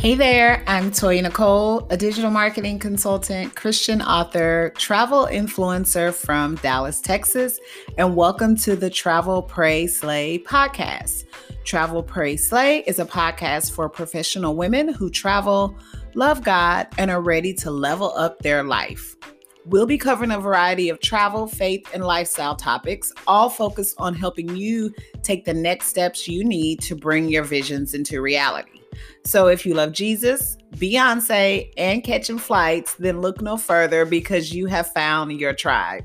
Hey there, I'm Toya Nicole, a digital marketing consultant, Christian author, travel influencer from Dallas, Texas, and welcome to the Travel Pray Slay podcast. Travel Pray Slay is a podcast for professional women who travel, love God, and are ready to level up their life. We'll be covering a variety of travel, faith, and lifestyle topics, all focused on helping you take the next steps you need to bring your visions into reality. So if you love Jesus, Beyonce, and catching flights, then look no further because you have found your tribe.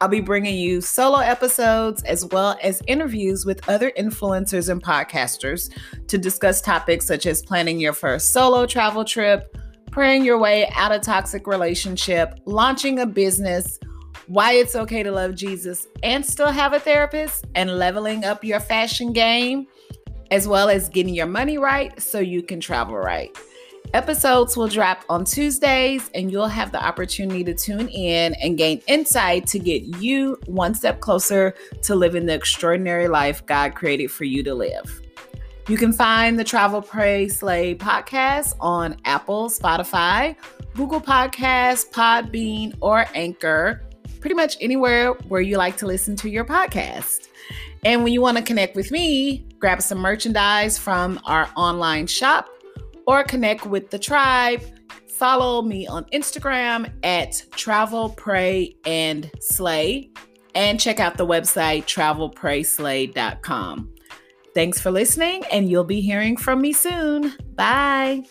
I'll be bringing you solo episodes as well as interviews with other influencers and podcasters to discuss topics such as planning your first solo travel trip, praying your way out of toxic relationship, launching a business, why it's okay to love Jesus and still have a therapist, and leveling up your fashion game as well as getting your money right so you can travel right. Episodes will drop on Tuesdays, and you'll have the opportunity to tune in and gain insight to get you one step closer to living the extraordinary life God created for you to live. You can find the Travel Pray Slay podcast on Apple, Spotify, Google Podcasts, Podbean, or Anchor, pretty much anywhere where you like to listen to your podcast. And when you want to connect with me, grab some merchandise from our online shop or connect with the tribe. Follow me on Instagram at Travel Pray and Slay and check out the website travelprayslay.com. Thanks for listening, and you'll be hearing from me soon. Bye.